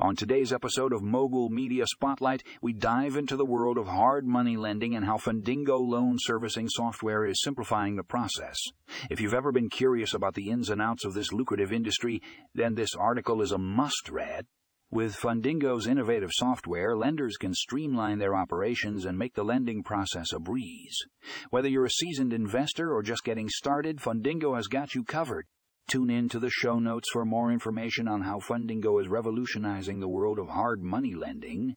On today's episode of Mogul Media Spotlight, we dive into the world of hard money lending and how Fundingo loan servicing software is simplifying the process. If you've ever been curious about the ins and outs of this lucrative industry, then this article is a must read. With Fundingo's innovative software, lenders can streamline their operations and make the lending process a breeze. Whether you're a seasoned investor or just getting started, Fundingo has got you covered. Tune in to the show notes for more information on how Fundingo is revolutionizing the world of hard money lending.